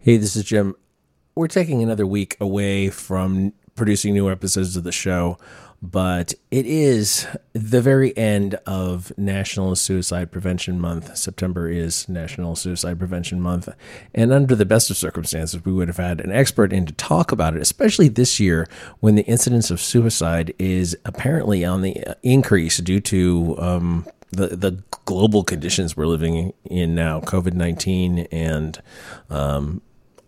Hey, this is Jim. We're taking another week away from producing new episodes of the show, but it is the very end of National Suicide Prevention Month. September is National Suicide Prevention Month. And under the best of circumstances, we would have had an expert in to talk about it, especially this year when the incidence of suicide is apparently on the increase due to um, the the global conditions we're living in now, COVID nineteen, and um,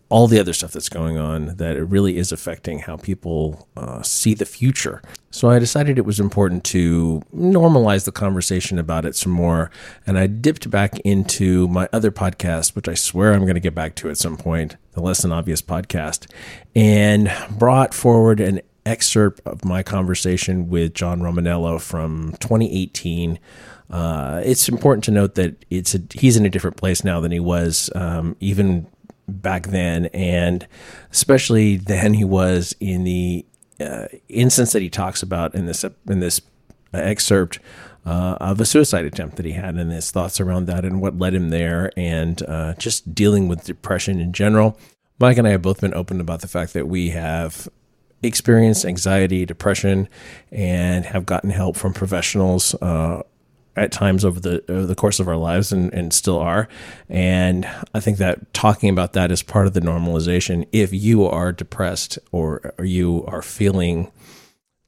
all the other stuff that's going on, that it really is affecting how people uh, see the future. So I decided it was important to normalize the conversation about it some more, and I dipped back into my other podcast, which I swear I'm going to get back to at some point, the Less Than Obvious podcast, and brought forward an excerpt of my conversation with John Romaniello from 2018 uh, it's important to note that it's a, he's in a different place now than he was um, even back then, and especially than he was in the uh, instance that he talks about in this in this excerpt uh, of a suicide attempt that he had, and his thoughts around that, and what led him there, and uh, just dealing with depression in general. Mike and I have both been open about the fact that we have experienced anxiety, depression, and have gotten help from professionals uh, at times over the over the course of our lives and, and still are. And I think that talking about that is part of the normalization. If you are depressed or, or you are feeling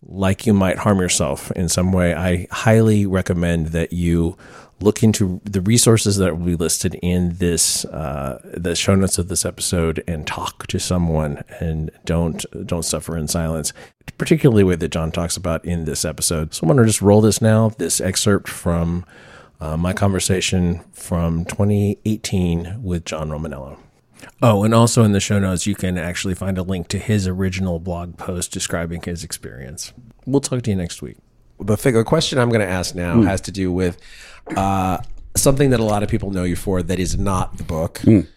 like you might harm yourself in some way, I highly recommend that you look into the resources that will be listed in this uh, the show notes of this episode and talk to someone and don't don't suffer in silence particularly the way that john talks about in this episode so i'm going to just roll this now this excerpt from uh, my conversation from 2018 with john romaniello Oh, and also in the show notes, you can actually find a link to his original blog post describing his experience. We'll talk to you next week. The, the question I'm going to ask now mm. has to do with uh, something that a lot of people know you for that is not the book. Mm.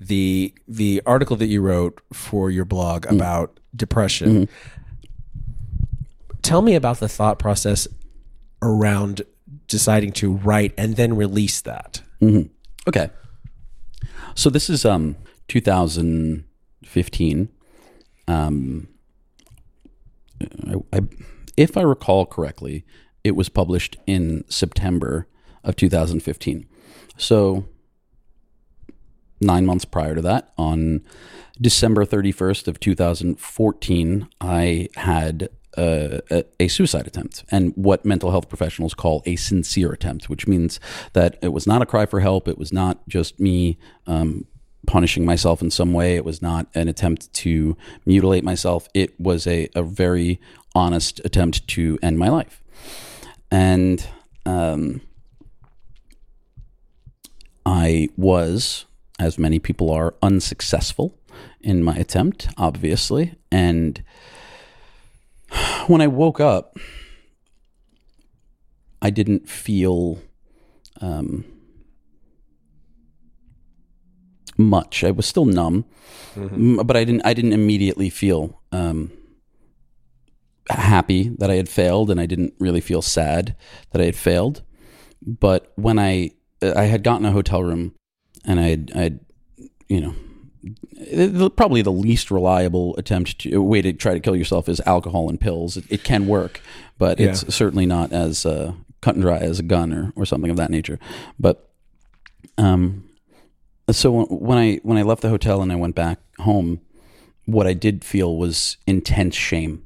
The the article that you wrote for your blog mm. about depression. Mm-hmm. Tell me about the thought process around deciding to write and then release that. Mm-hmm. Okay. So this is um 2015. Um, I, I, if I recall correctly, it was published in September of 2015. So, nine months prior to that, on December 31st of 2014, I had a, a, a, suicide attempt and what mental health professionals call a sincere attempt, which means that it was not a cry for help. It was not just me um, punishing myself in some way. It was not an attempt to mutilate myself. It was a, a very honest attempt to end my life. And um, I was, as many people are, unsuccessful in my attempt, obviously. And when I woke up, I didn't feel um, much. I was still numb, mm-hmm. but I didn't. I didn't immediately feel um, happy that I had failed, and I didn't really feel sad that I had failed. But when I I had gotten a hotel room, and I had, I had you know, probably the least reliable attempt to way to try to kill yourself is alcohol and pills. It, it can work, but yeah. it's certainly not as uh, cut and dry as a gun or, or something of that nature. But um, so when I when I left the hotel and I went back home, what I did feel was intense shame,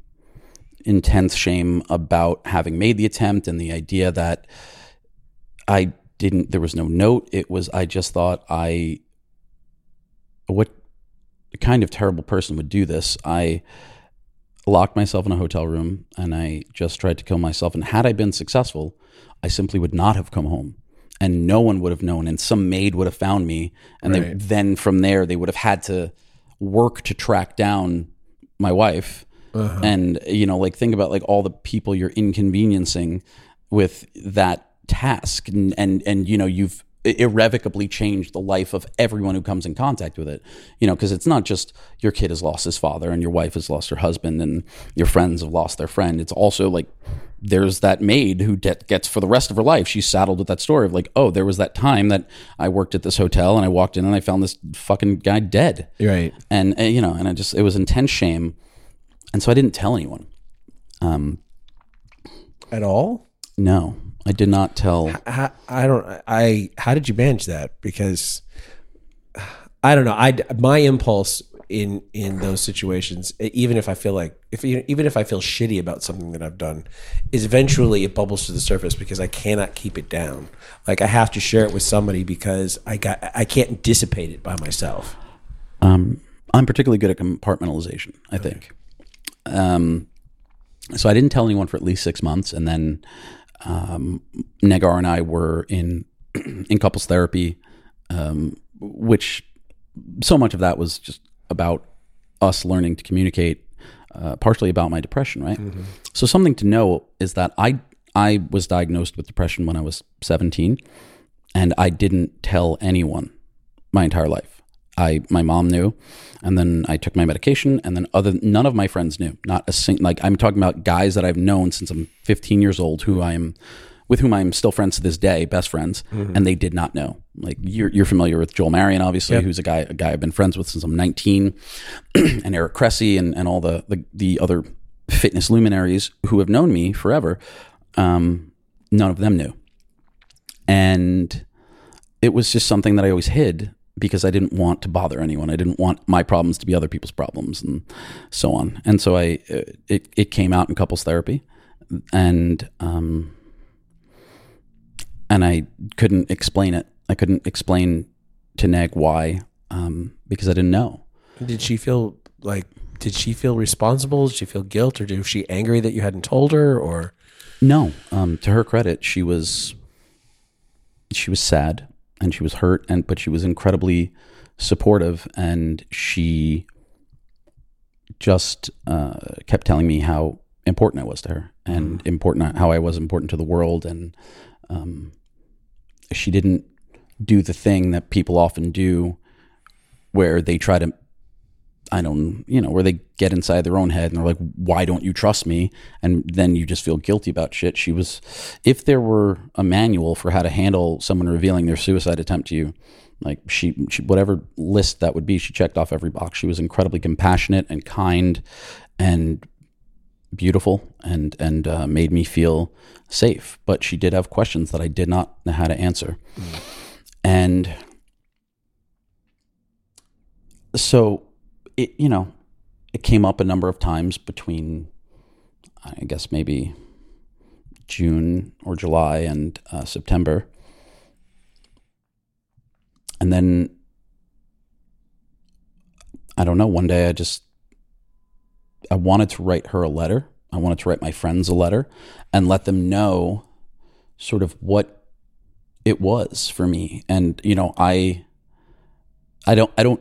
intense shame about having made the attempt and the idea that I didn't there was no note. It was i just thought i what kind of terrible person would do this? I locked myself in a hotel room and i just tried to kill myself. And had i been successful i simply would not have come home. And no one would have known. And some maid would have found me. And right. they, then from there they would have had to work to track down my wife uh-huh. and you know like think about like all the people you're inconveniencing with that task and and, and you know you've irrevocably changed the life of everyone who comes in contact with it. You know, because it's not just your kid has lost his father and your wife has lost her husband and your friends have lost their friend. It's also like there's that maid who de- gets for the rest of her life. She's saddled with that story of like, oh, there was that time that I worked at this hotel and I walked in and I found this fucking guy dead. Right. And, uh, you know, and I just, it was intense shame. And so I didn't tell anyone. Um, At all? no, I did not tell. I, I don't. I. How did you manage that? Because I don't know. I my impulse in in those situations, even if I feel like if even if I feel shitty about something that I've done, is eventually it bubbles to the surface because I cannot keep it down. Like I have to share it with somebody because I got I can't dissipate it by myself. Um, I'm particularly good at compartmentalization, I think. Um, so I didn't tell anyone for at least six months, and then um, Negar and I were in in couples therapy, um, which so much of that was just about us learning to communicate, uh, partially about my depression, right? So something to know is that I I was diagnosed with depression when I was 17, and I didn't tell anyone my entire life. I my mom knew, and then I took my medication, and then other none of my friends knew. Not a sing like I'm talking about guys that I've known since I'm 15 years old, who I am with whom I'm still friends to this day, best friends, and they did not know. Like you're you're familiar with Joel Marion, obviously, who's a guy a guy I've been friends with since I'm 19, and Eric Cressey and and all the the, the other fitness luminaries who have known me forever. Um, none of them knew, and it was just something that I always hid because I didn't want to bother anyone. I didn't want my problems to be other people's problems and so on. And so I uh, it it came out in couples therapy, and um, and I couldn't explain it. I couldn't explain to Neg why um, because I didn't know. Did she feel like? Did she feel responsible? Did she feel guilt, or was she angry that you hadn't told her? Or No, um, to her credit, she was she was sad and she was hurt, and but she was incredibly supportive, and she just uh, kept telling me how important I was to her, and important how I was important to the world, and um, she didn't do the thing that people often do, where they try to I don't, you know, where they get inside their own head and they're like, why don't you trust me? And then you just feel guilty about shit. She was, if there were a manual for how to handle someone revealing their suicide attempt to you, like she, she whatever list that would be, she checked off every box. She was incredibly compassionate and kind and beautiful and, and uh, made me feel safe. But she did have questions that I did not know how to answer. And so, it you know it came up a number of times between i guess maybe june or july and uh, september. And then i don't know one day i just i wanted to write her a letter. I wanted to write my friends a letter and let them know sort of what it was for me. And you know i i don't i don't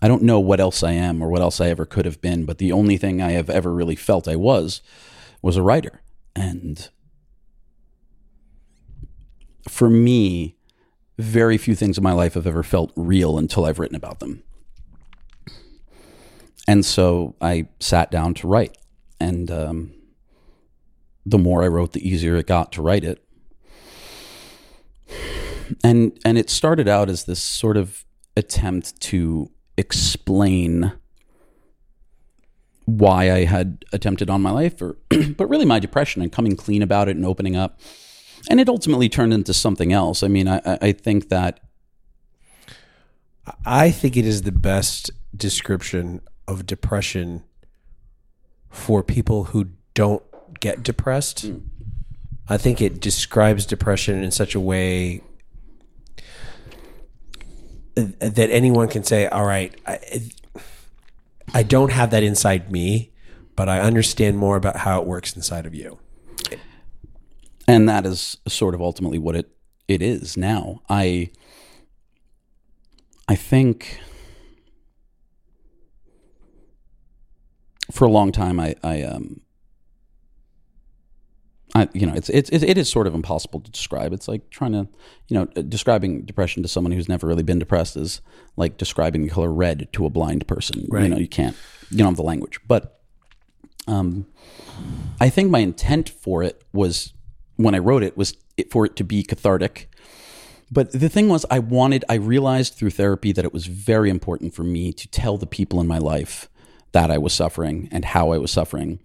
I don't know what else I am or what else I ever could have been, but the only thing I have ever really felt I was was a writer. And for me, very few things in my life have ever felt real until I've written about them. And so I sat down to write. And um, the more I wrote, the easier it got to write it. And and it started out as this sort of attempt to explain why I had attempted on my life, or but really my depression and coming clean about it and opening up. And it ultimately turned into something else. I mean, I, I think that I think it is the best description of depression for people who don't get depressed. Hmm. I think it describes depression in such a way that anyone can say, "All right, I, I don't have that inside me, but I understand more about how it works inside of you." and that is sort of ultimately what it it is now. I I think for a long time I I um I, you know, it's, it's it is sort of impossible to describe. It's like trying to, you know, describing depression to someone who's never really been depressed is like describing the color red to a blind person. Right. You know, you can't, you don't have the language. But um, I think my intent for it was when I wrote it was it, for it to be cathartic. But the thing was, I wanted, I realized through therapy that it was very important for me to tell the people in my life that I was suffering and how I was suffering.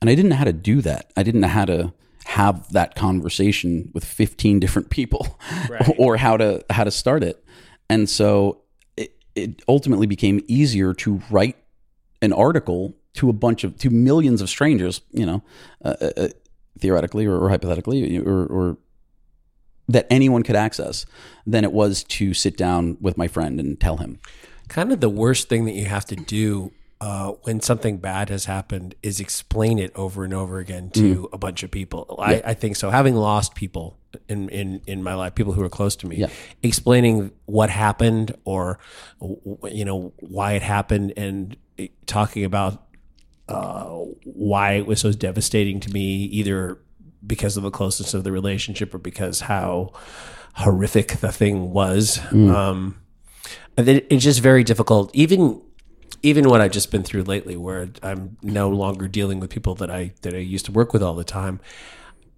And I didn't know how to do that. I didn't know how to have that conversation with 15 different people Right. or how to how to start it. And so it, it ultimately became easier to write an article to a bunch of to millions of strangers, you know, uh, uh, theoretically or, or hypothetically or, or that anyone could access than it was to sit down with my friend and tell him. kind of the worst thing that you have to do uh, when something bad has happened is explain it over and over again to a bunch of people. I, I think so. Having lost people in, in, in my life, people who are close to me, Yeah. explaining what happened or you know why it happened and talking about uh, why it was so devastating to me, either because of the closeness of the relationship or because how horrific the thing was. Um, it's just very difficult, even even what I've just been through lately, where I'm no longer dealing with people that I that I used to work with all the time.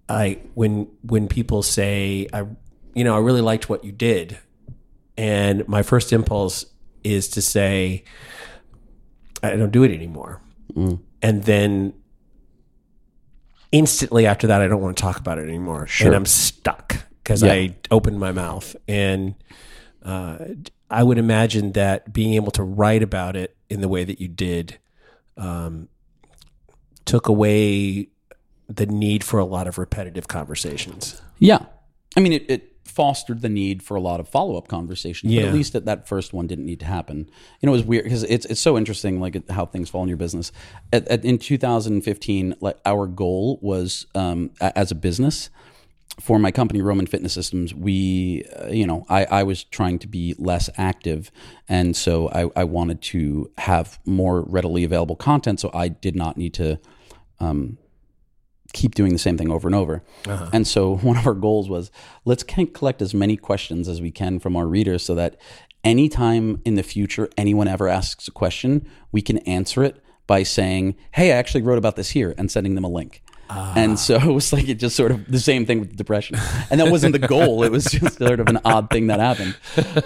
I when when people say I, you know, I really liked what you did, and my first impulse is to say, I don't do it anymore, and then instantly after that, I don't want to talk about it anymore, and I'm stuck because Yeah. I opened my mouth and. Uh, I would imagine that being able to write about it in the way that you did um, took away the need for a lot of repetitive conversations. Yeah. I mean, it, it fostered the need for a lot of follow up conversations. But Yeah. at least that, that first one didn't need to happen. You know, it was weird because it's, it's so interesting, like how things fall in your business. At, at, in 2015, like our goal was um, as a business for my company, Roman Fitness Systems, we, uh, you know, I, I was trying to be less active. And so I, I wanted to have more readily available content. So I did not need to um, keep doing the same thing over and over. And so one of our goals was let's collect as many questions as we can from our readers so that anytime in the future anyone ever asks a question, we can answer it by saying, Hey, I actually wrote about this here and sending them a link. And so it was like it just sort of the same thing with depression. And that wasn't the goal. It was just sort of an odd thing that happened.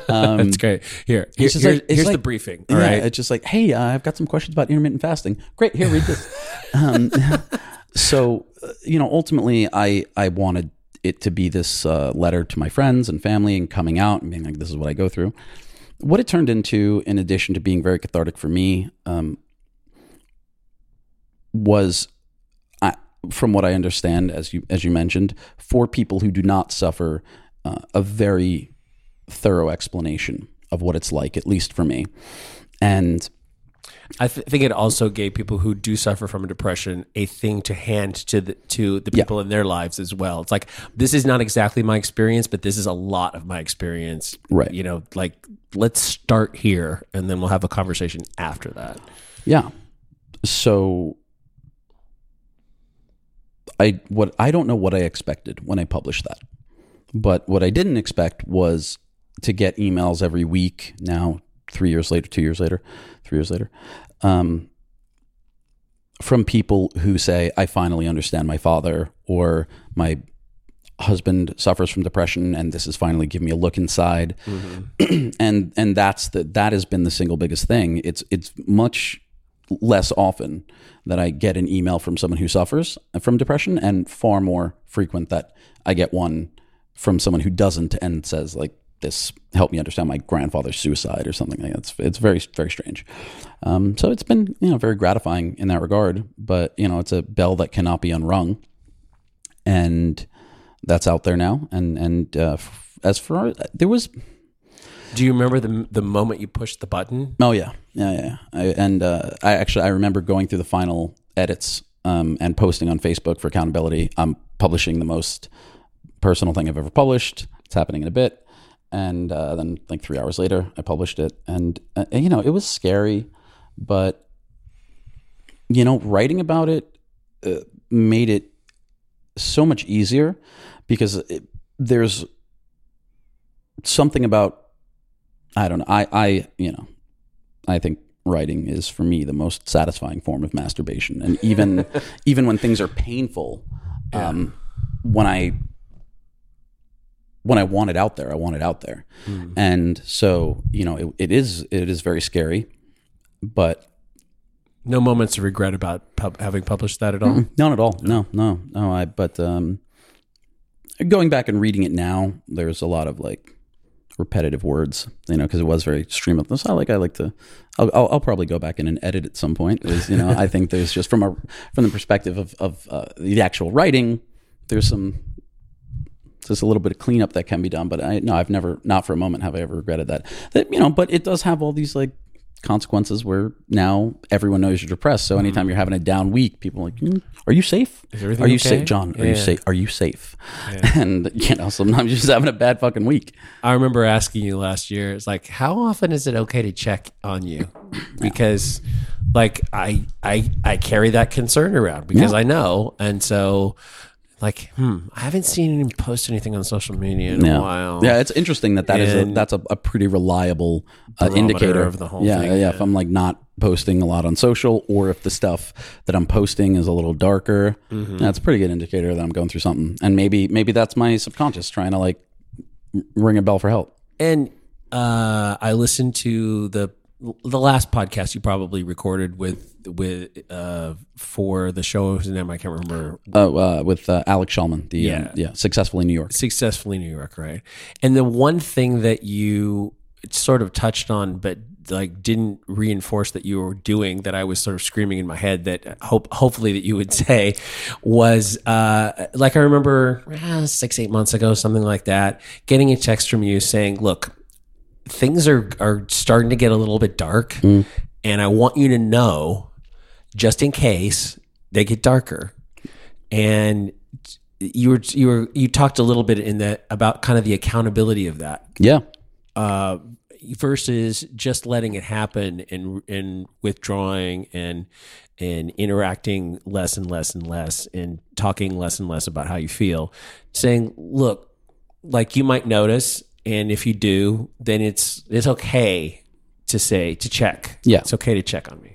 Um, That's great. Here, here here's, like- here's the briefing. All yeah, right. it's just like, hey, uh, I've got some questions about intermittent fasting. Great, here, read this. um, so, uh, you know, ultimately, I I wanted it to be this uh, letter to my friends and family and coming out and being like, this is what I go through. What it turned into, in addition to being very cathartic for me, um, was, from what I understand, as you as you mentioned, for people who do not suffer, uh, a very thorough explanation of what it's like, at least for me. And I th- think it also gave people who do suffer from depression a thing to hand to the to the people in their lives as well. It's like this is not exactly my experience, but this is a lot of my experience. Right. You know, like let's start here, and then we'll have a conversation after that. Yeah. So I what I don't know what I expected when I published that. But what I didn't expect was to get emails every week now 3 years later, 2 years later, 3 years later. Um from people who say I finally understand my father or my husband suffers from depression and this is finally giving me a look inside and and that's the that has been the single biggest thing it's it's much less often that I get an email from someone who suffers from depression and far more frequent that I get one from someone who doesn't and says like this helped me understand my grandfather's suicide or something like that. It's, it's very, very strange. Um, so it's been, you know, very gratifying in that regard, but you know, it's a bell that cannot be unrung and that's out there now. And, and, uh, as for, there was, Do you remember the the moment you pushed the button? Oh yeah, yeah, yeah. I, and uh, I actually I remember going through the final edits um, and posting on Facebook for accountability. I'm publishing the most personal thing I've ever published. It's happening in a bit, and uh, then like three hours later, I published it, and uh, you know it was scary, but you know writing about it uh, made it so much easier because it, there's something about I don't know. I I you know I think writing is for me the most satisfying form of masturbation, and even even when things are painful, um, when I when I want it out there, I want it out there, and so you know it, it is it is very scary, but No moments of regret about pub- having published that at all. None at all. No, no, no. I but um, going back and reading it now, there's a lot of like repetitive words, you know, because it was very stream of this. I like. I like to. I'll, I'll, I'll probably go back in and edit at some point. Is you know, I think there's just from a from the perspective of of uh, the actual writing, there's some just a little bit of cleanup that can be done. But I no, I've never, not for a moment, have I ever regretted that. That you know, but it does have all these like consequences where now everyone knows you're depressed. So anytime you're having a down week, people are like, "Mm, "Are you safe? everything Are you okay?" safe, John? Are you safe? Are you safe?" And you know, sometimes you're just having a bad fucking week. I remember asking you last year. It's like, how often is it okay to check on you? Because, like, I I I carry that concern around because Yeah. I know, and so, like, hmm, I haven't seen him post anything on social media in Yeah, a while. yeah. It's interesting that that is a, that's a, a pretty reliable uh, indicator of the whole yeah, thing, yeah, yeah. If I'm like not posting a lot on social, or if the stuff that I'm posting is a little darker, Mm-hmm. that's a pretty good indicator that I'm going through something. And maybe maybe that's my subconscious trying to like ring a bell for help. And uh, I listened to the the last podcast you probably recorded with with uh, for the show. Whose name I can't remember. Uh, uh, with uh, Alex Shulman, the yeah. Yeah. yeah, successfully New York. successfully New York, right? And the one thing that you sort of touched on, but like didn't reinforce that you were doing that I was sort of screaming in my head that hope hopefully that you would say was uh, like I remember uh, six eight months ago something like that getting a text from you saying look things are are starting to get a little bit dark and I want you to know just in case they get darker. And you were you were you talked a little bit in that about kind of the accountability of that. Yeah, uh, versus just letting it happen and and withdrawing and and interacting less and less and less and talking less and less about how you feel saying look like you might notice and if you do then it's it's okay to say to check Yeah. it's okay to check on me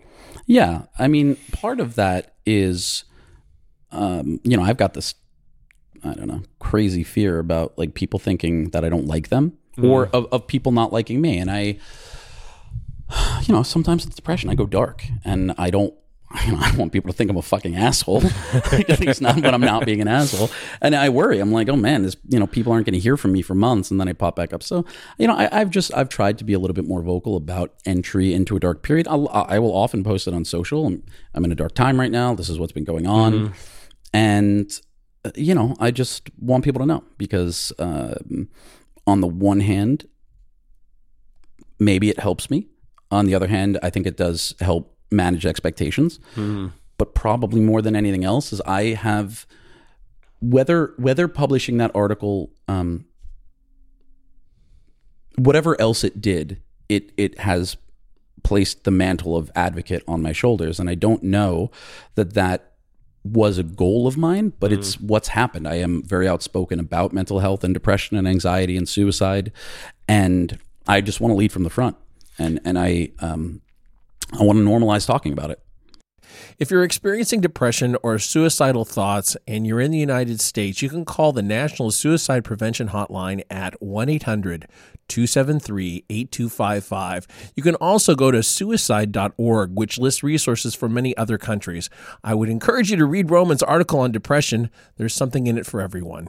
Yeah, I mean, part of that is, um, you know, I've got this, I don't know, crazy fear about like people thinking that I don't like them, or of, of people not liking me, and I, you know, sometimes it's depression. I go dark, and I don't. I don't want people to think I'm a fucking asshole. At least not when I'm not being an asshole. And I worry. I'm like, oh man, this. You know, people aren't going to hear from me for months, and then I pop back up. So, you know, I, I've just I've tried to be a little bit more vocal about entry into a dark period. I'll, I will often post it on social. I'm, I'm in a dark time right now. This is what's been going on, and uh, you know, I just want people to know because, um, on the one hand, maybe it helps me. On the other hand, I think it does help manage expectations. But probably more than anything else is I have whether whether publishing that article, um, whatever else it did, it it has placed the mantle of advocate on my shoulders, and I don't know that that was a goal of mine, but it's what's happened. I am very outspoken about mental health and depression and anxiety and suicide, and I just want to lead from the front, and and I um, I want to normalize talking about it. If you're experiencing depression or suicidal thoughts and you're in the United States, you can call the National Suicide Prevention Hotline at 1 800 273 8255. You can also go to suicide.org, which lists resources for many other countries. I would encourage you to read Roman's article on depression. There's something in it for everyone.